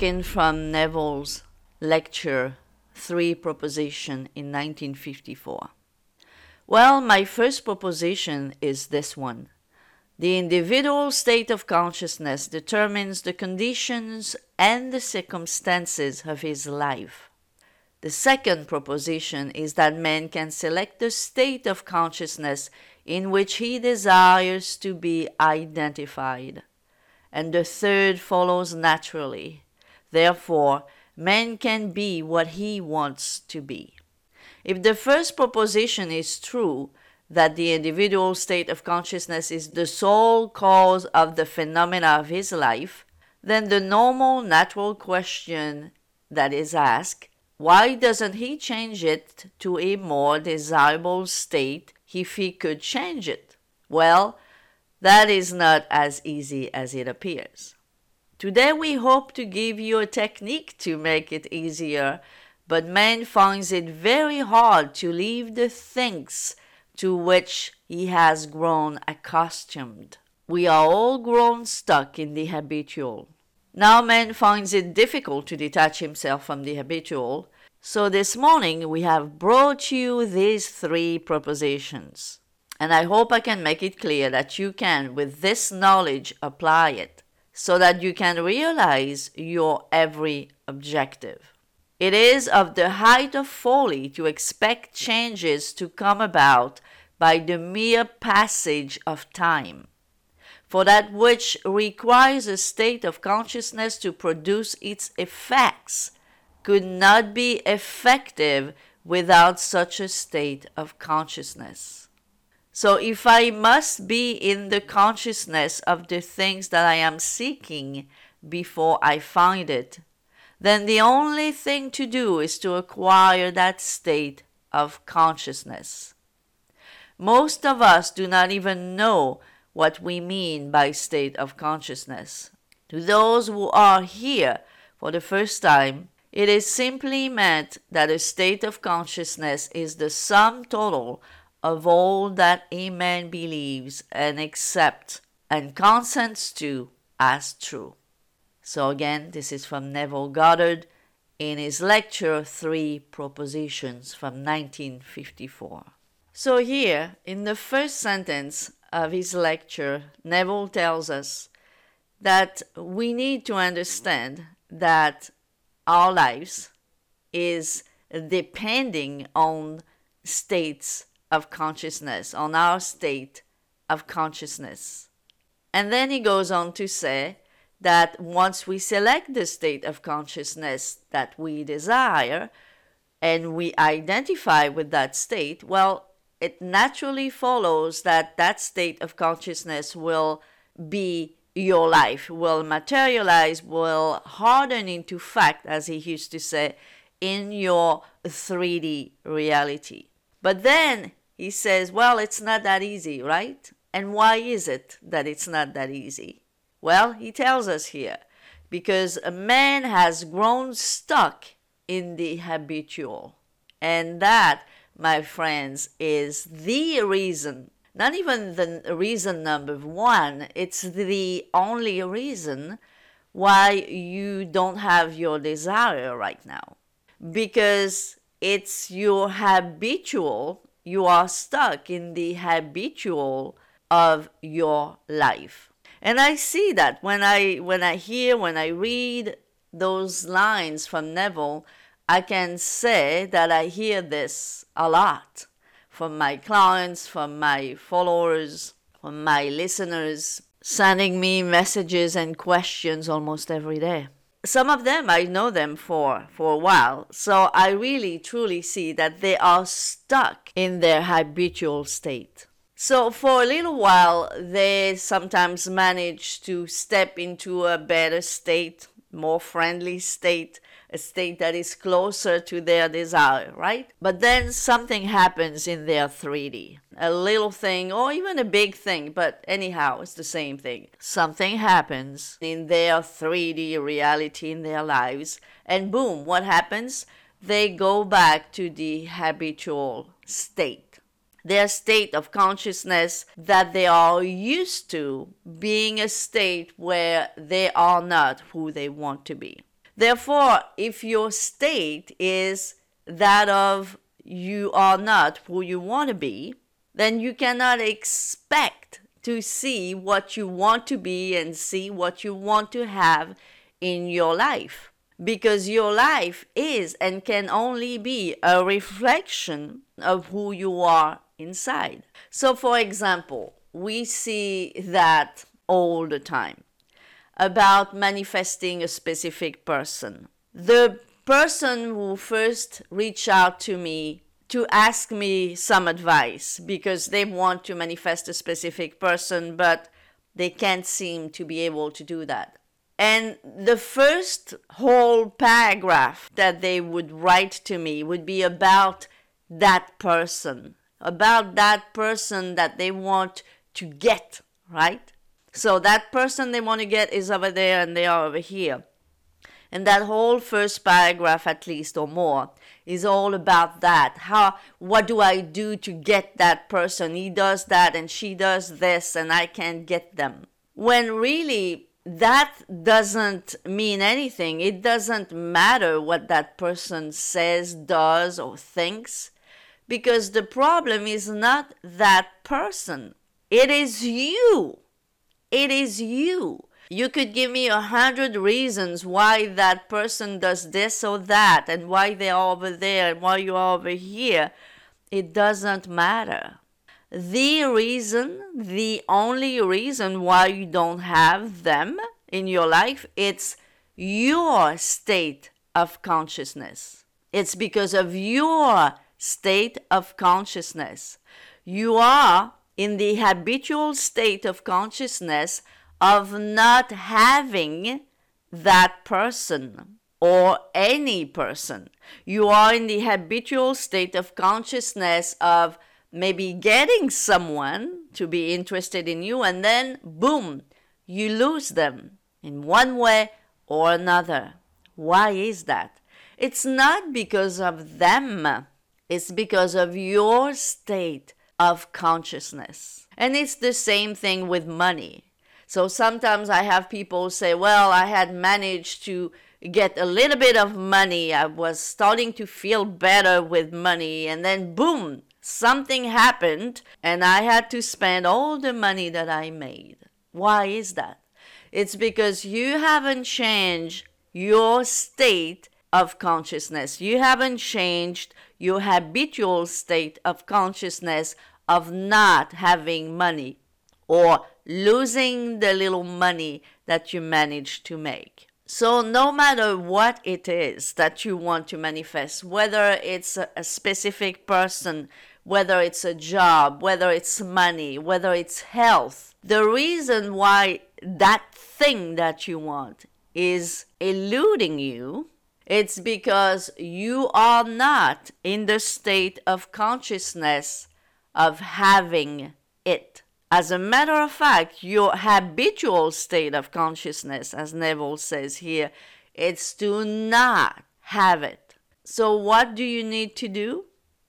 taken from Neville's lecture Three Proposition in 1954. Well, my first proposition is this one. The individual state of consciousness determines the conditions and the circumstances of his life. The second proposition is that man can select the state of consciousness in which he desires to be identified. And the third follows naturally. Therefore, man can be what he wants to be. If the first proposition is true, that the individual state of consciousness is the sole cause of the phenomena of his life, then the normal natural question that is asked why doesn't he change it to a more desirable state if he could change it? Well, that is not as easy as it appears. Today we hope to give you a technique to make it easier, but man finds it very hard to leave the things to which he has grown accustomed. We are all grown stuck in the habitual. Now man finds it difficult to detach himself from the habitual, so this morning we have brought you these three propositions. And I hope I can make it clear that you can, with this knowledge, apply it so that you can realize your every objective. It is of the height of folly to expect changes to come about by the mere passage of time. For that which requires a state of consciousness to produce its effects could not be effective without such a state of consciousness. So, if I must be in the consciousness of the things that I am seeking before I find it, then the only thing to do is to acquire that state of consciousness. Most of us do not even know what we mean by state of consciousness. To those who are here for the first time, it is simply meant that a state of consciousness is the sum total of all that a man believes and accepts and consents to as true. So again, this is from Neville Goddard in his lecture Three Propositions from 1954. So here, in the first sentence of his lecture, Neville tells us that we need to understand that our lives is depending on states of consciousness, on our state of consciousness. And then he goes on to say that once we select the state of consciousness that we desire and we identify with that state, well, it naturally follows that that state of consciousness will be your life, will materialize, will harden into fact, as he used to say, in your 3D reality. But then he says, well, it's not that easy, right? And why is it that it's not that easy? Well, he tells us here because a man has grown stuck in the habitual. And that, my friends, is the reason, not even the reason number one, it's the only reason why you don't have your desire right now. Because it's your habitual, you are stuck in the habitual of your life. And I see that when I when I hear when I read those lines from Neville, I can say that I hear this a lot from my clients, from my followers, from my listeners, sending me messages and questions almost every day. Some of them I know them for for a while, so I really truly see that they are stuck in their habitual state. So for a little while, they sometimes manage to step into a better state, more friendly state, a state that is closer to their desire, right? But then something happens in their 3D. A little thing, or even a big thing, but anyhow, it's the same thing. Something happens in their 3D reality in their lives, and boom, what happens? They go back to the habitual state their state of consciousness that they are used to being a state where they are not who they want to be. Therefore, if your state is that of you are not who you want to be, then you cannot expect to see what you want to be and see what you want to have in your life. Because your life is and can only be a reflection of who you are inside. So, for example, we see that all the time about manifesting a specific person. The person who first reached out to me to ask me some advice because they want to manifest a specific person, but they can't seem to be able to do that. And the first whole paragraph that they would write to me would be about that person, about that person that they want to get, right? So that person they want to get is over there and they are over here. And that whole first paragraph, at least or more, is all about that. How, what do I do to get that person? He does that and she does this and I can't get them. When really that doesn't mean anything. It doesn't matter what that person says, does, or thinks, because the problem is not that person. It is you. It is you. You could give me a hundred reasons why that person does this or that, and why they're over there, and why you're over here. It doesn't matter. The reason, the only reason why you don't have them in your life, it's your state of consciousness. It's because of your state of consciousness. You are in the habitual state of consciousness of not having that person or any person. You are in the habitual state of consciousness of maybe getting someone to be interested in you, and then boom, you lose them in one way or another. Why is that? It's not because of them, it's because of your state of consciousness. And it's the same thing with money. So sometimes I have people say, Well, I had managed to get a little bit of money. I was starting to feel better with money. And then, boom, something happened, and I had to spend all the money that I made. Why is that? It's because you haven't changed your state of consciousness. You haven't changed your habitual state of consciousness of not having money or losing the little money that you managed to make. So, no matter what it is that you want to manifest, whether it's a, specific person, whether it's a job, whether it's money, whether it's health, the reason why that thing that you want is eluding you, it's because you are not in the state of consciousness of having it. As a matter of fact, your habitual state of consciousness, as Neville says here, it's to not have it. So, what do you need to do?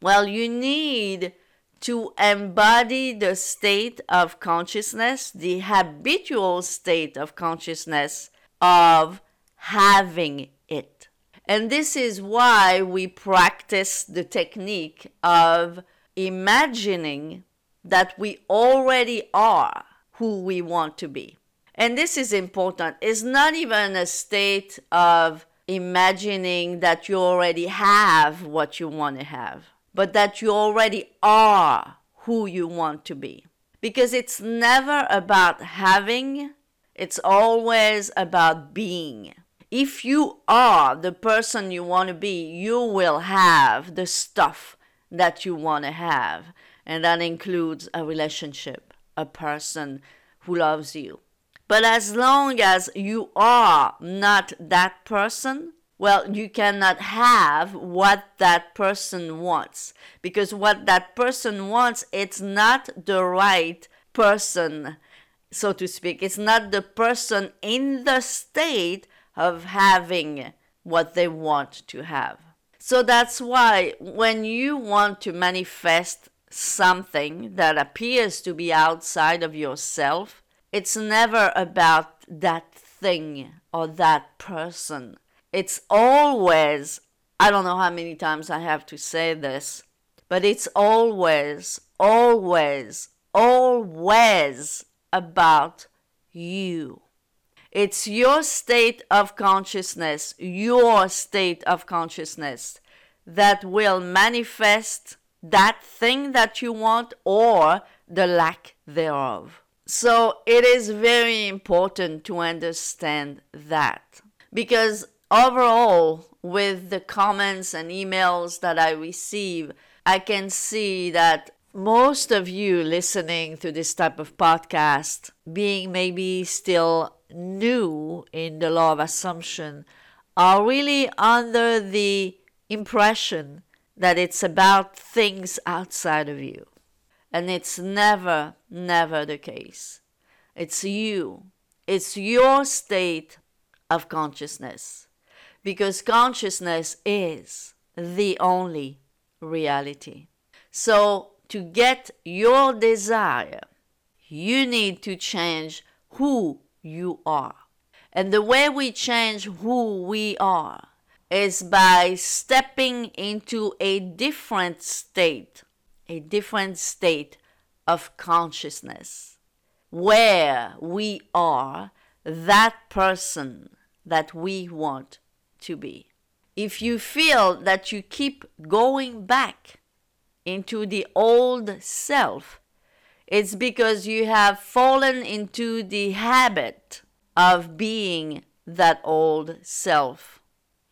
Well, you need to embody the state of consciousness, the habitual state of consciousness of having it. And this is why we practice the technique of imagining that we already are who we want to be. And this is important. It's not even a state of imagining that you already have what you want to have, but that you already are who you want to be. Because it's never about having, it's always about being. If you are the person you want to be, you will have the stuff that you want to have and that includes a relationship, a person who loves you. But as long as you are not that person, well, you cannot have what that person wants because what that person wants, it's not the right person, so to speak. It's not the person in the state of having what they want to have. So that's why when you want to manifest something that appears to be outside of yourself, it's never about that thing or that person. it's always, I don't know how many times I have to say this, but it's always, always, always about you. It's your state of consciousness, your state of consciousness that will manifest that thing that you want or the lack thereof. So it is very important to understand that because overall, with the comments and emails that I receive, I can see that most of you listening to this type of podcast, being maybe still new in the law of assumption, are really under the impression that it's about things outside of you. And it's never, never the case. It's you. It's your state of consciousness. Because consciousness is the only reality. So, to get your desire, you need to change who you are. And the way we change who we are is by stepping into a different state, a different state of consciousness, where we are that person that we want to be. If you feel that you keep going back into the old self, it's because you have fallen into the habit of being that old self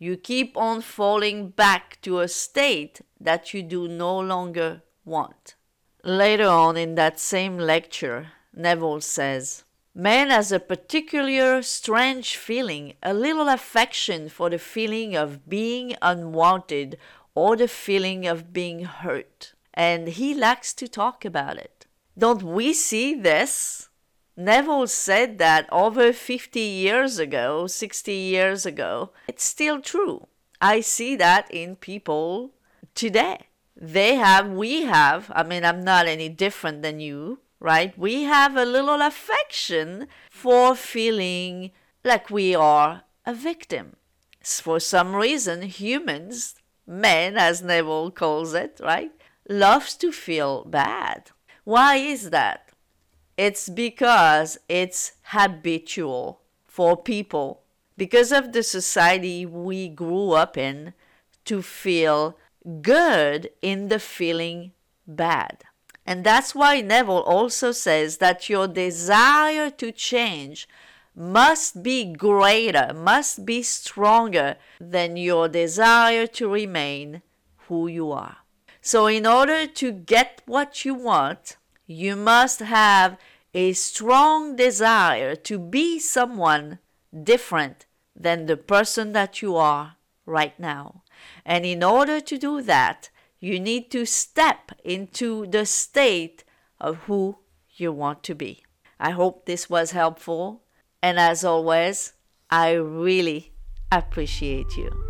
you keep on falling back to a state that you do no longer want. Later on in that same lecture, Neville says, Man has a particular strange feeling, a little affection for the feeling of being unwanted or the feeling of being hurt, and he likes to talk about it. Don't we see this? Neville said that over 50 years ago, 60 years ago. It's still true. I see that in people today. They have, we have, I mean, I'm not any different than you, right? We have a little affection for feeling like we are a victim. For some reason, humans, men, as Neville calls it, right, loves to feel bad. Why is that? It's because it's habitual for people, because of the society we grew up in, to feel good in the feeling bad. And that's why Neville also says that your desire to change must be greater, must be stronger than your desire to remain who you are. So, in order to get what you want, you must have a strong desire to be someone different than the person that you are right now. And in order to do that, you need to step into the state of who you want to be. I hope this was helpful. And as always, I really appreciate you.